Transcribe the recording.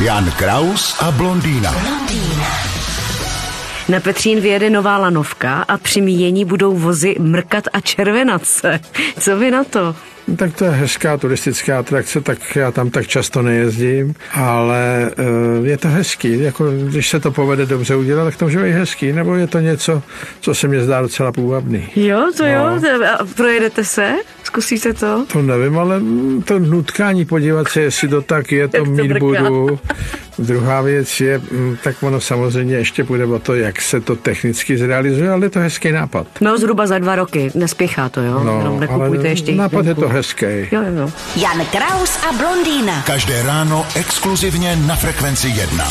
Jan Kraus a blondýna. Na Petřín vyjede nová lanovka a při míjení budou vozy mrkat a červenat se. Co vy na to? Tak to je hezká turistická atrakce, tak já tam tak často nejezdím, ale uh, je to hezký. Jako, když se to povede dobře udělat, tak to může být hezký, nebo je to něco, co se mi zdá docela půvabný. Jo, to jo. No. A projedete se? Zkusíte to? To nevím, ale to nutkání podívat se, jestli to tak je, to mít brká. budu. Druhá věc je, mm, tak ono samozřejmě ještě půjde o to, jak se to technicky zrealizuje, ale je to hezký nápad. No zhruba za dva roky. Nespěchá to, jo? No, Jenom nekupujte ale ještě nápad je to hezký. Jo, jo, jo. Jan Kraus a blondýna. Každé ráno exkluzivně na Frekvenci 1.